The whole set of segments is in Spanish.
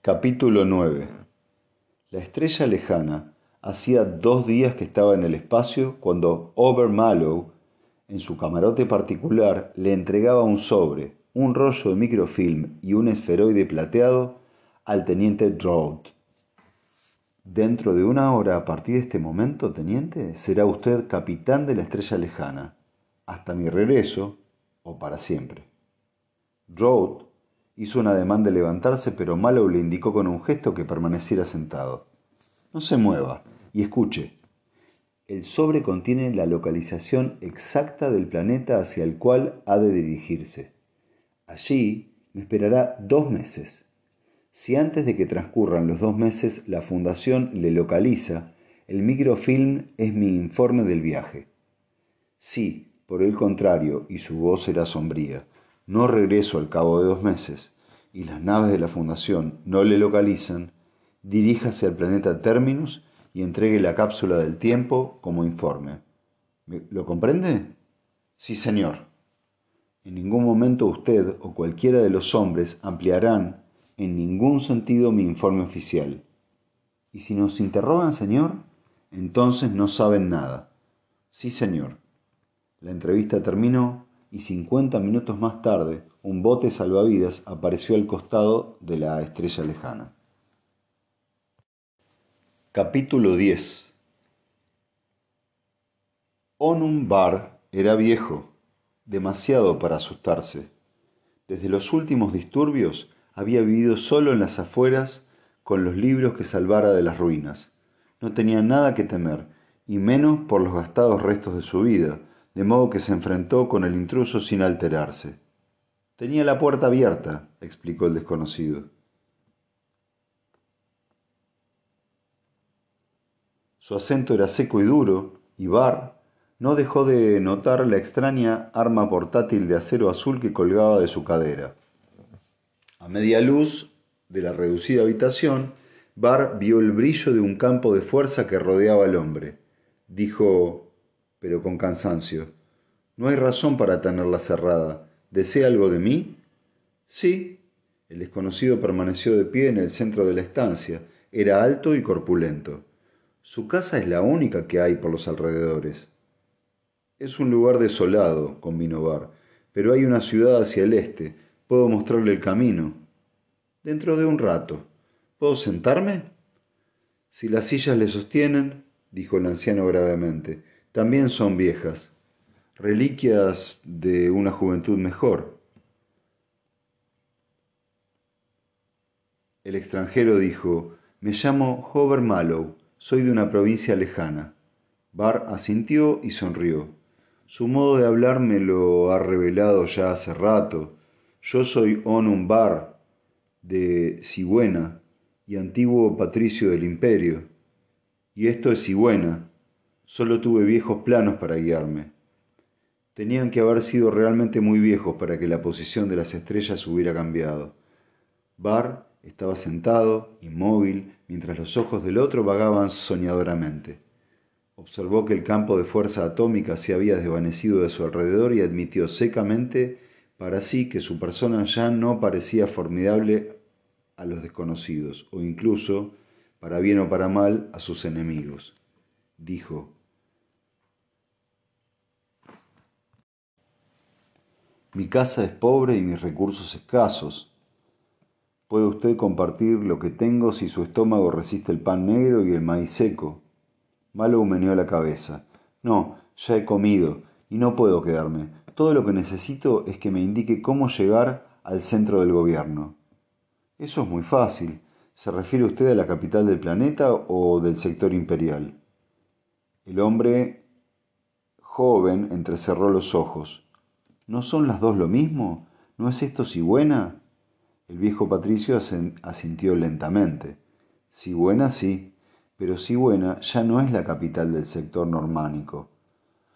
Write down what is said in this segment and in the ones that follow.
Capítulo 9 La estrella lejana hacía dos días que estaba en el espacio cuando Obermallow, en su camarote particular, le entregaba un sobre, un rollo de microfilm y un esferoide plateado al teniente Drought. Dentro de una hora a partir de este momento, teniente, será usted capitán de la estrella lejana, hasta mi regreso o para siempre. Drought hizo un ademán de levantarse, pero Mallow le indicó con un gesto que permaneciera sentado. No se mueva y escuche. El sobre contiene la localización exacta del planeta hacia el cual ha de dirigirse. Allí me esperará dos meses. Si antes de que transcurran los dos meses la Fundación le localiza, el microfilm es mi informe del viaje. Si, por el contrario, y su voz era sombría, no regreso al cabo de dos meses y las naves de la Fundación no le localizan, diríjase al planeta Terminus y entregue la cápsula del tiempo como informe. ¿Lo comprende? Sí, señor. En ningún momento usted o cualquiera de los hombres ampliarán en ningún sentido mi informe oficial. ¿Y si nos interrogan, señor? Entonces no saben nada. Sí, señor. La entrevista terminó y cincuenta minutos más tarde un bote salvavidas apareció al costado de la estrella lejana. Capítulo 10 Onum Bar era viejo, demasiado para asustarse. Desde los últimos disturbios había vivido solo en las afueras con los libros que salvara de las ruinas. No tenía nada que temer, y menos por los gastados restos de su vida, de modo que se enfrentó con el intruso sin alterarse. Tenía la puerta abierta, explicó el desconocido. Su acento era seco y duro, y Barr no dejó de notar la extraña arma portátil de acero azul que colgaba de su cadera. A media luz de la reducida habitación, Bar vio el brillo de un campo de fuerza que rodeaba al hombre. Dijo, pero con cansancio, no hay razón para tenerla cerrada. ¿Desea algo de mí? Sí. El desconocido permaneció de pie en el centro de la estancia. Era alto y corpulento. Su casa es la única que hay por los alrededores. Es un lugar desolado, convino Bar, pero hay una ciudad hacia el este, Puedo mostrarle el camino. Dentro de un rato. ¿Puedo sentarme? Si las sillas le sostienen, dijo el anciano gravemente, también son viejas, reliquias de una juventud mejor. El extranjero dijo, me llamo Hover Mallow, soy de una provincia lejana. Bar asintió y sonrió. Su modo de hablar me lo ha revelado ya hace rato, yo soy Onum Bar de Sigüena y antiguo patricio del imperio. Y esto es Sigüena. Solo tuve viejos planos para guiarme. Tenían que haber sido realmente muy viejos para que la posición de las estrellas hubiera cambiado. Bar estaba sentado, inmóvil, mientras los ojos del otro vagaban soñadoramente. Observó que el campo de fuerza atómica se había desvanecido de su alrededor y admitió secamente para sí que su persona ya no parecía formidable a los desconocidos, o incluso, para bien o para mal, a sus enemigos. Dijo, Mi casa es pobre y mis recursos escasos. Puede usted compartir lo que tengo si su estómago resiste el pan negro y el maíz seco. Malo meneó la cabeza. No, ya he comido y no puedo quedarme. Todo lo que necesito es que me indique cómo llegar al centro del gobierno. Eso es muy fácil. ¿Se refiere usted a la capital del planeta o del sector imperial? El hombre joven entrecerró los ojos. ¿No son las dos lo mismo? ¿No es esto buena? El viejo patricio asintió lentamente. buena sí, pero buena ya no es la capital del sector normánico.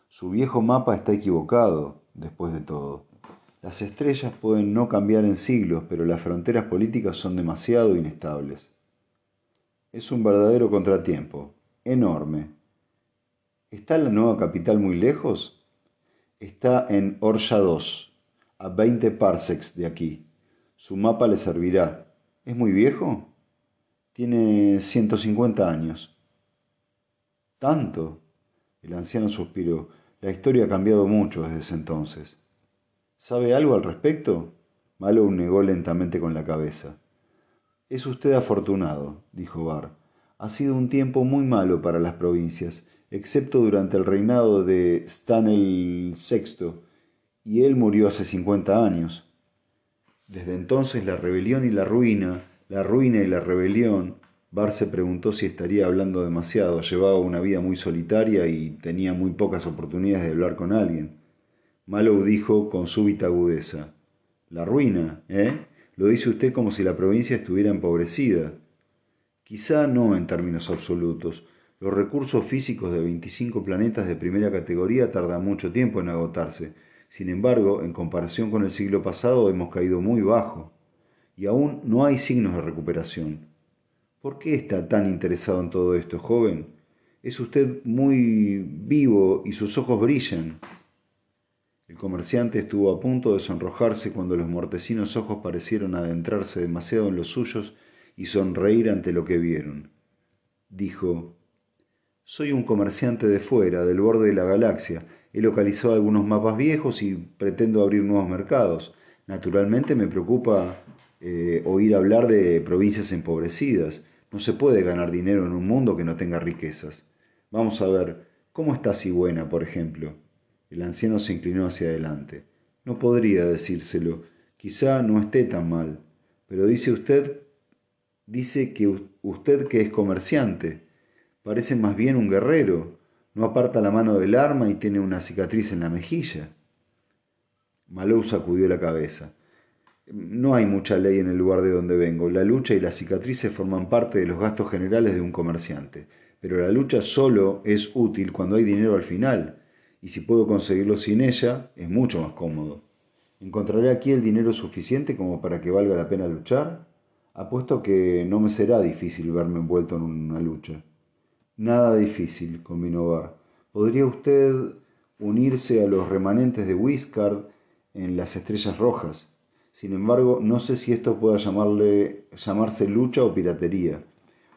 Su viejo mapa está equivocado después de todo. Las estrellas pueden no cambiar en siglos, pero las fronteras políticas son demasiado inestables. Es un verdadero contratiempo, enorme. ¿Está la nueva capital muy lejos? Está en Orsha 2, a 20 parsecs de aquí. Su mapa le servirá. ¿Es muy viejo? Tiene 150 años. ¿Tanto? El anciano suspiró. La historia ha cambiado mucho desde ese entonces. ¿Sabe algo al respecto? Mallow negó lentamente con la cabeza. Es usted afortunado, dijo Barr. Ha sido un tiempo muy malo para las provincias, excepto durante el reinado de Stanel VI, y él murió hace cincuenta años. Desde entonces la rebelión y la ruina, la ruina y la rebelión, Bar se preguntó si estaría hablando demasiado, llevaba una vida muy solitaria y tenía muy pocas oportunidades de hablar con alguien. Mallow dijo con súbita agudeza, La ruina, ¿eh? Lo dice usted como si la provincia estuviera empobrecida. Quizá no en términos absolutos. Los recursos físicos de 25 planetas de primera categoría tardan mucho tiempo en agotarse, sin embargo, en comparación con el siglo pasado hemos caído muy bajo y aún no hay signos de recuperación. ¿Por qué está tan interesado en todo esto, joven? Es usted muy vivo y sus ojos brillan. El comerciante estuvo a punto de sonrojarse cuando los mortecinos ojos parecieron adentrarse demasiado en los suyos y sonreír ante lo que vieron. Dijo, Soy un comerciante de fuera, del borde de la galaxia, He localizado algunos mapas viejos y pretendo abrir nuevos mercados. Naturalmente me preocupa eh, oír hablar de provincias empobrecidas. No se puede ganar dinero en un mundo que no tenga riquezas. Vamos a ver, ¿cómo está Sigüena, por ejemplo? El anciano se inclinó hacia adelante. No podría decírselo. Quizá no esté tan mal. Pero dice usted, dice que usted que es comerciante. Parece más bien un guerrero no aparta la mano del arma y tiene una cicatriz en la mejilla. Malou sacudió la cabeza. No hay mucha ley en el lugar de donde vengo. La lucha y las cicatrices forman parte de los gastos generales de un comerciante. Pero la lucha solo es útil cuando hay dinero al final, y si puedo conseguirlo sin ella, es mucho más cómodo. ¿Encontraré aquí el dinero suficiente como para que valga la pena luchar? Apuesto que no me será difícil verme envuelto en una lucha. Nada difícil, combinó Bar. ¿Podría usted unirse a los remanentes de Wiscard en las Estrellas Rojas? Sin embargo, no sé si esto pueda llamarse lucha o piratería.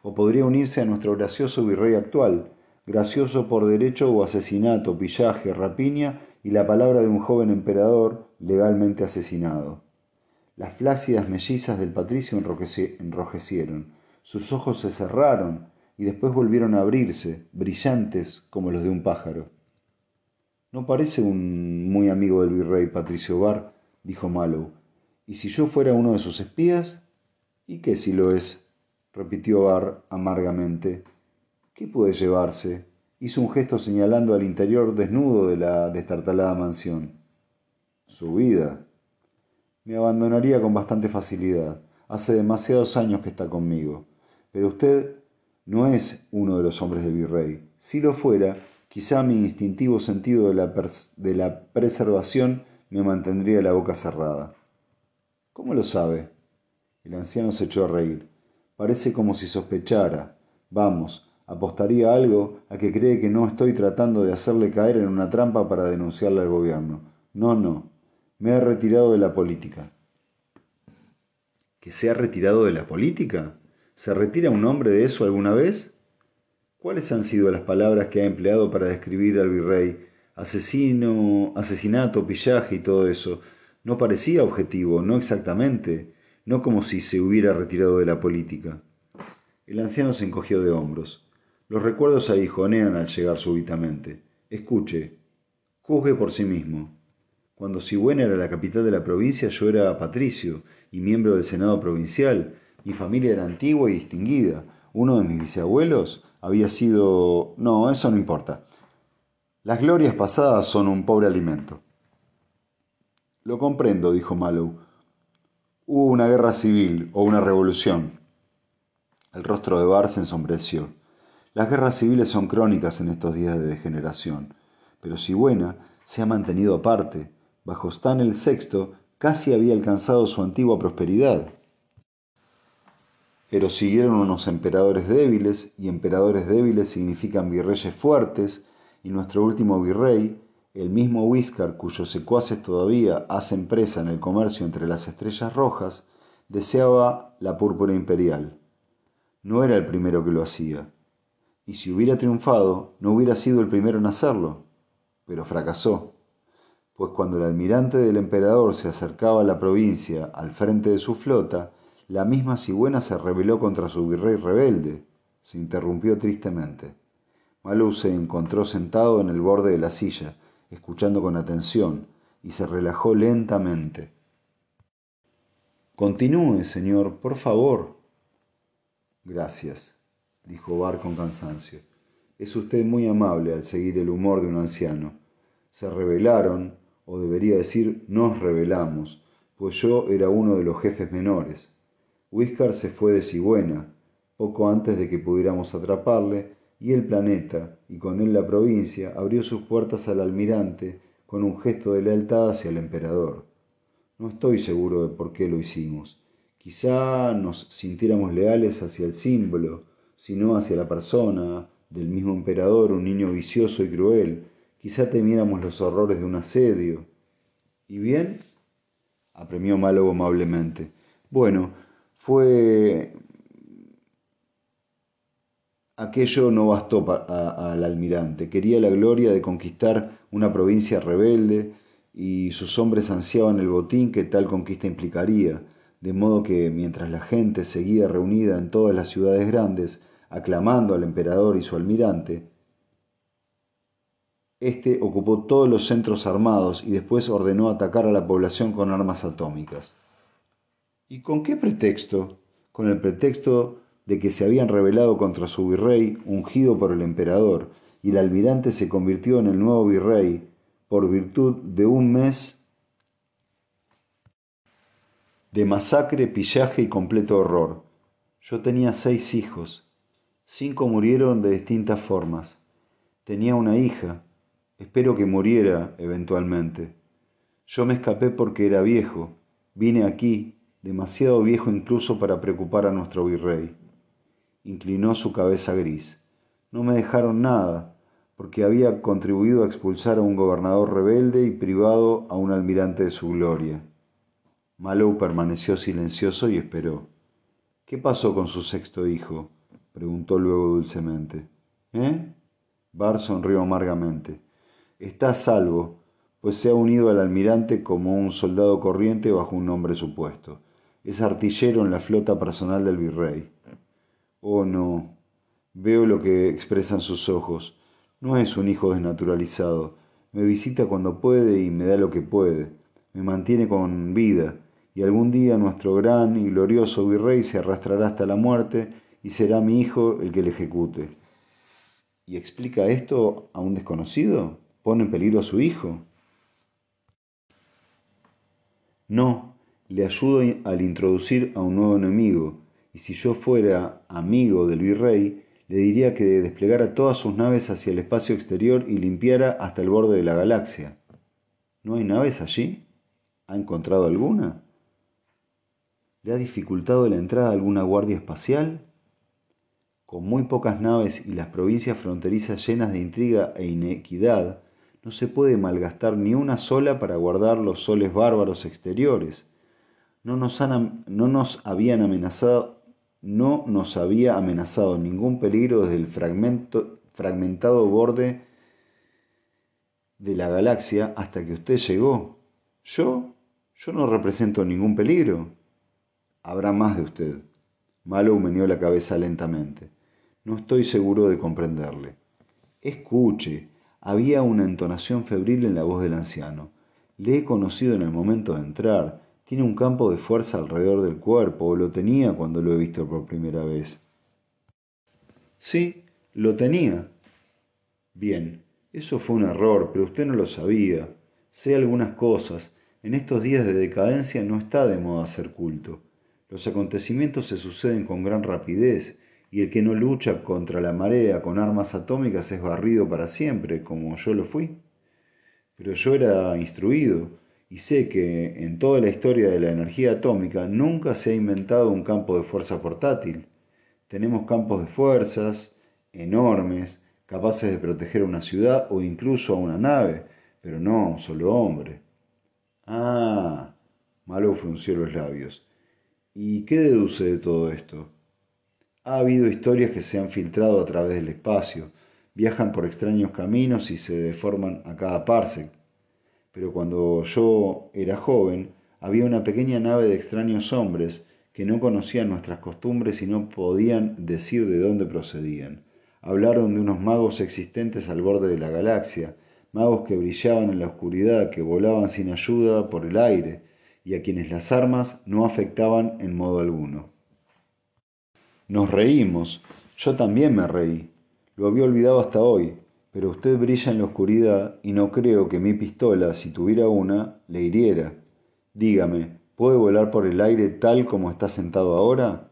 O podría unirse a nuestro gracioso virrey actual, gracioso por derecho o asesinato, pillaje, rapiña y la palabra de un joven emperador legalmente asesinado. Las flácidas mellizas del patricio enrojecieron, sus ojos se cerraron, y después volvieron a abrirse, brillantes como los de un pájaro. No parece un muy amigo del virrey Patricio Bar, dijo Mallow. ¿Y si yo fuera uno de sus espías? ¿Y qué si lo es? repitió Bar amargamente. ¿Qué puede llevarse? Hizo un gesto señalando al interior desnudo de la destartalada mansión. Su vida. Me abandonaría con bastante facilidad. Hace demasiados años que está conmigo. Pero usted no es uno de los hombres del virrey. Si lo fuera, quizá mi instintivo sentido de la, de la preservación me mantendría la boca cerrada. ¿Cómo lo sabe? El anciano se echó a reír. Parece como si sospechara. Vamos, apostaría algo a que cree que no estoy tratando de hacerle caer en una trampa para denunciarle al gobierno. No, no. Me he retirado de la política. ¿Que se ha retirado de la política? ¿Se retira un hombre de eso alguna vez? ¿Cuáles han sido las palabras que ha empleado para describir al virrey? Asesino, asesinato, pillaje y todo eso. No parecía objetivo, no exactamente, no como si se hubiera retirado de la política. El anciano se encogió de hombros. Los recuerdos aguijonean al llegar súbitamente. Escuche, juzgue por sí mismo. Cuando Sigüena era la capital de la provincia, yo era patricio y miembro del Senado provincial, mi familia era antigua y distinguida. Uno de mis bisabuelos había sido... No, eso no importa. Las glorias pasadas son un pobre alimento. Lo comprendo, dijo Mallow. Hubo una guerra civil o una revolución. El rostro de Bar se ensombreció. Las guerras civiles son crónicas en estos días de degeneración, pero si buena se ha mantenido aparte. Bajo Stan el VI casi había alcanzado su antigua prosperidad pero siguieron unos emperadores débiles, y emperadores débiles significan virreyes fuertes, y nuestro último virrey, el mismo Whiskar cuyos secuaces todavía hacen presa en el comercio entre las estrellas rojas, deseaba la púrpura imperial. no era el primero que lo hacía. Y si hubiera triunfado, no hubiera sido el primero en hacerlo. Pero fracasó, pues cuando el almirante del emperador se acercaba a la provincia al frente de su flota, la misma cigüena se rebeló contra su virrey rebelde. Se interrumpió tristemente. Malou se encontró sentado en el borde de la silla, escuchando con atención, y se relajó lentamente. Continúe, señor, por favor. Gracias, dijo Bar con cansancio. Es usted muy amable al seguir el humor de un anciano. Se rebelaron, o debería decir, nos rebelamos, pues yo era uno de los jefes menores. Whiskar se fue de Cigüena, poco antes de que pudiéramos atraparle, y el planeta, y con él la provincia, abrió sus puertas al almirante con un gesto de lealtad hacia el emperador. No estoy seguro de por qué lo hicimos. Quizá nos sintiéramos leales hacia el símbolo, sino hacia la persona del mismo emperador, un niño vicioso y cruel. Quizá temiéramos los horrores de un asedio. ¿Y bien? apremió Málogo amablemente. Bueno, fue Aquello no bastó al almirante. Quería la gloria de conquistar una provincia rebelde y sus hombres ansiaban el botín que tal conquista implicaría, de modo que mientras la gente seguía reunida en todas las ciudades grandes, aclamando al emperador y su almirante, este ocupó todos los centros armados y después ordenó atacar a la población con armas atómicas. ¿Y con qué pretexto? Con el pretexto de que se habían rebelado contra su virrey ungido por el emperador, y el almirante se convirtió en el nuevo virrey por virtud de un mes de masacre, pillaje y completo horror. Yo tenía seis hijos. Cinco murieron de distintas formas. Tenía una hija. Espero que muriera eventualmente. Yo me escapé porque era viejo. Vine aquí, demasiado viejo incluso para preocupar a nuestro virrey inclinó su cabeza gris. No me dejaron nada, porque había contribuido a expulsar a un gobernador rebelde y privado a un almirante de su gloria. Malou permaneció silencioso y esperó. ¿Qué pasó con su sexto hijo? preguntó luego dulcemente. ¿Eh? Bar sonrió amargamente. Está a salvo, pues se ha unido al almirante como un soldado corriente bajo un nombre supuesto. Es artillero en la flota personal del virrey. Oh no, veo lo que expresan sus ojos. No es un hijo desnaturalizado. Me visita cuando puede y me da lo que puede. Me mantiene con vida, y algún día nuestro gran y glorioso virrey se arrastrará hasta la muerte y será mi hijo el que le ejecute. ¿Y explica esto a un desconocido? ¿Pone en peligro a su hijo? No, le ayudo al introducir a un nuevo enemigo, y si yo fuera amigo del virrey, le diría que desplegara todas sus naves hacia el espacio exterior y limpiara hasta el borde de la galaxia. ¿No hay naves allí? ¿Ha encontrado alguna? ¿Le ha dificultado la entrada alguna guardia espacial? Con muy pocas naves y las provincias fronterizas llenas de intriga e inequidad, no se puede malgastar ni una sola para guardar los soles bárbaros exteriores. No nos, no nos habían amenazado no nos había amenazado ningún peligro desde el fragmentado borde de la galaxia hasta que usted llegó. ¿Yo? Yo no represento ningún peligro. Habrá más de usted. Malo meneó la cabeza lentamente. No estoy seguro de comprenderle. Escuche. Había una entonación febril en la voz del anciano. Le he conocido en el momento de entrar. Tiene un campo de fuerza alrededor del cuerpo, o lo tenía cuando lo he visto por primera vez. Sí, lo tenía. Bien, eso fue un error, pero usted no lo sabía. Sé algunas cosas. En estos días de decadencia no está de moda hacer culto. Los acontecimientos se suceden con gran rapidez, y el que no lucha contra la marea con armas atómicas es barrido para siempre, como yo lo fui. Pero yo era instruido, y sé que en toda la historia de la energía atómica nunca se ha inventado un campo de fuerza portátil. Tenemos campos de fuerzas enormes, capaces de proteger a una ciudad o incluso a una nave, pero no a un solo hombre. Ah, Malo frunció los labios. ¿Y qué deduce de todo esto? Ha habido historias que se han filtrado a través del espacio, viajan por extraños caminos y se deforman a cada parsec. Pero cuando yo era joven, había una pequeña nave de extraños hombres que no conocían nuestras costumbres y no podían decir de dónde procedían. Hablaron de unos magos existentes al borde de la galaxia, magos que brillaban en la oscuridad, que volaban sin ayuda por el aire, y a quienes las armas no afectaban en modo alguno. Nos reímos, yo también me reí, lo había olvidado hasta hoy, pero usted brilla en la oscuridad y no creo que mi pistola, si tuviera una, le hiriera. Dígame, ¿puede volar por el aire tal como está sentado ahora?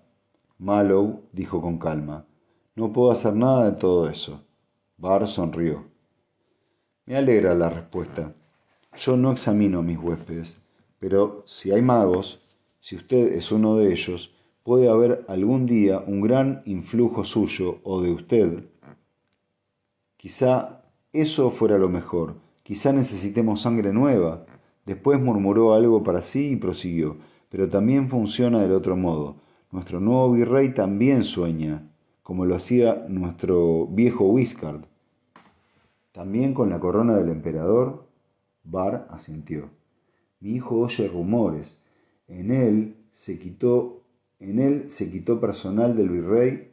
Mallow dijo con calma, no puedo hacer nada de todo eso. Barr sonrió. Me alegra la respuesta. Yo no examino a mis huéspedes, pero si hay magos, si usted es uno de ellos, puede haber algún día un gran influjo suyo o de usted. Quizá eso fuera lo mejor, quizá necesitemos sangre nueva. Después murmuró algo para sí y prosiguió, pero también funciona del otro modo. Nuestro nuevo virrey también sueña, como lo hacía nuestro viejo Wiscard. También con la corona del emperador, Bar asintió. Mi hijo oye rumores. En él se quitó en él se quitó personal del virrey.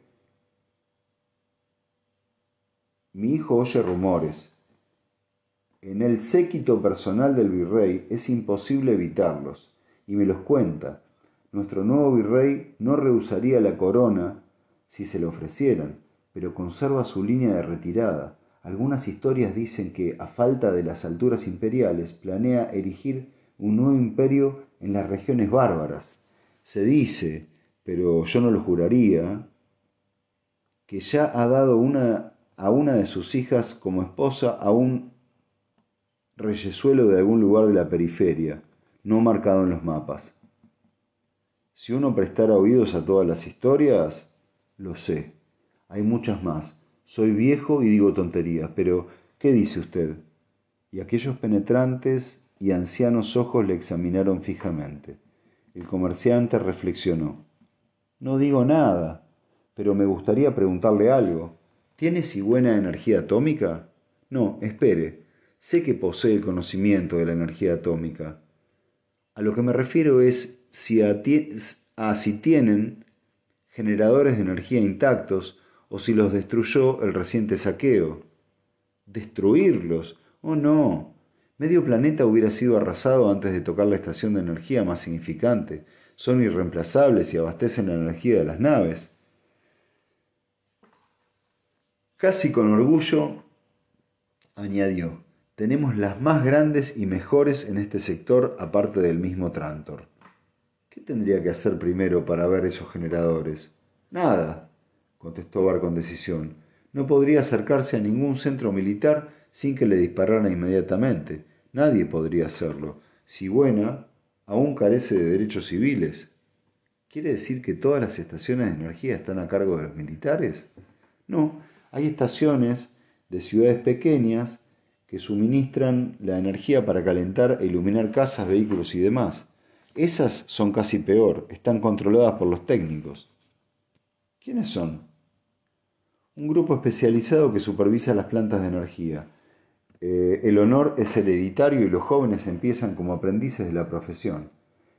Mi hijo oye rumores. En el séquito personal del virrey es imposible evitarlos, y me los cuenta. Nuestro nuevo virrey no rehusaría la corona si se le ofrecieran, pero conserva su línea de retirada. Algunas historias dicen que, a falta de las alturas imperiales, planea erigir un nuevo imperio en las regiones bárbaras. Se dice pero yo no lo juraría, que ya ha dado una, a una de sus hijas como esposa a un reyesuelo de algún lugar de la periferia, no marcado en los mapas. Si uno prestara oídos a todas las historias, lo sé, hay muchas más. Soy viejo y digo tonterías, pero ¿qué dice usted? Y aquellos penetrantes y ancianos ojos le examinaron fijamente. El comerciante reflexionó. No digo nada, pero me gustaría preguntarle algo. ¿Tiene buena energía atómica? No, espere. Sé que posee el conocimiento de la energía atómica. A lo que me refiero es si a si tienen generadores de energía intactos o si los destruyó el reciente saqueo. ¿Destruirlos? Oh no. Medio planeta hubiera sido arrasado antes de tocar la estación de energía más significante son irreemplazables y abastecen la energía de las naves. Casi con orgullo, añadió, tenemos las más grandes y mejores en este sector aparte del mismo Trantor. ¿Qué tendría que hacer primero para ver esos generadores? Nada, contestó Bar con decisión. No podría acercarse a ningún centro militar sin que le dispararan inmediatamente. Nadie podría hacerlo. Si buena, aún carece de derechos civiles. ¿Quiere decir que todas las estaciones de energía están a cargo de los militares? No, hay estaciones de ciudades pequeñas que suministran la energía para calentar e iluminar casas, vehículos y demás. Esas son casi peor, están controladas por los técnicos. ¿Quiénes son? Un grupo especializado que supervisa las plantas de energía. Eh, el honor es hereditario y los jóvenes empiezan como aprendices de la profesión.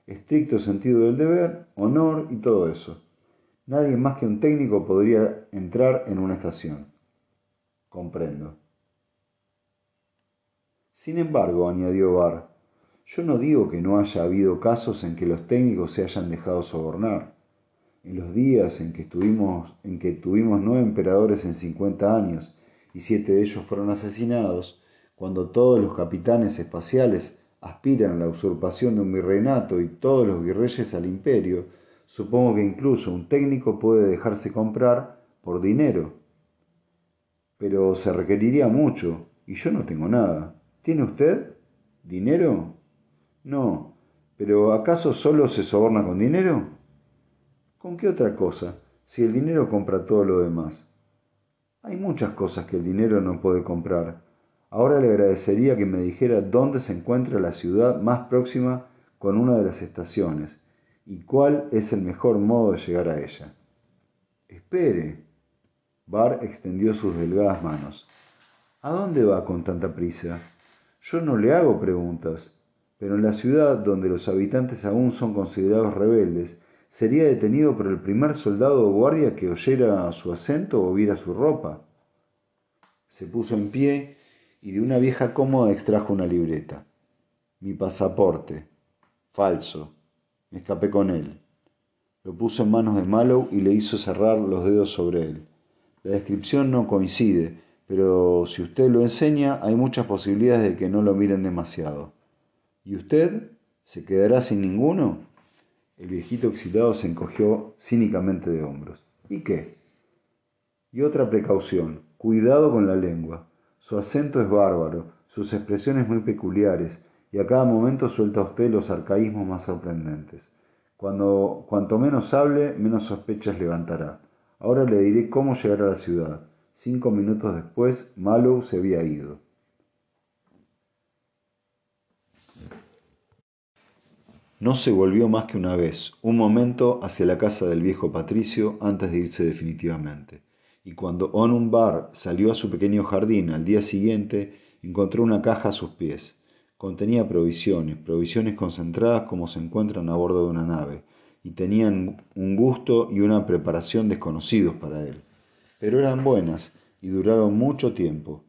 Estricto sentido del deber, honor y todo eso. Nadie más que un técnico podría entrar en una estación. Comprendo. Sin embargo, añadió Barr, yo no digo que no haya habido casos en que los técnicos se hayan dejado sobornar. En los días en que, estuvimos, en que tuvimos nueve emperadores en 50 años y siete de ellos fueron asesinados, cuando todos los capitanes espaciales aspiran a la usurpación de un virreinato y todos los virreyes al imperio, supongo que incluso un técnico puede dejarse comprar por dinero. Pero se requeriría mucho, y yo no tengo nada. ¿Tiene usted? ¿Dinero? No. ¿Pero acaso solo se soborna con dinero? ¿Con qué otra cosa, si el dinero compra todo lo demás? Hay muchas cosas que el dinero no puede comprar Ahora le agradecería que me dijera dónde se encuentra la ciudad más próxima con una de las estaciones y cuál es el mejor modo de llegar a ella. Espere. Bar extendió sus delgadas manos. ¿A dónde va con tanta prisa? Yo no le hago preguntas, pero en la ciudad donde los habitantes aún son considerados rebeldes, sería detenido por el primer soldado o guardia que oyera su acento o viera su ropa. Se puso en pie y de una vieja cómoda extrajo una libreta. Mi pasaporte. Falso. Me escapé con él. Lo puso en manos de Mallow y le hizo cerrar los dedos sobre él. La descripción no coincide, pero si usted lo enseña hay muchas posibilidades de que no lo miren demasiado. ¿Y usted? ¿Se quedará sin ninguno? El viejito excitado se encogió cínicamente de hombros. ¿Y qué? Y otra precaución, cuidado con la lengua. Su acento es bárbaro, sus expresiones muy peculiares, y a cada momento suelta a usted los arcaísmos más sorprendentes. Cuando, cuanto menos hable, menos sospechas levantará. Ahora le diré cómo llegar a la ciudad. Cinco minutos después, Mallow se había ido. No se volvió más que una vez, un momento hacia la casa del viejo Patricio antes de irse definitivamente. Y cuando Onum Bar salió a su pequeño jardín al día siguiente, encontró una caja a sus pies. Contenía provisiones, provisiones concentradas como se encuentran a bordo de una nave, y tenían un gusto y una preparación desconocidos para él. Pero eran buenas y duraron mucho tiempo.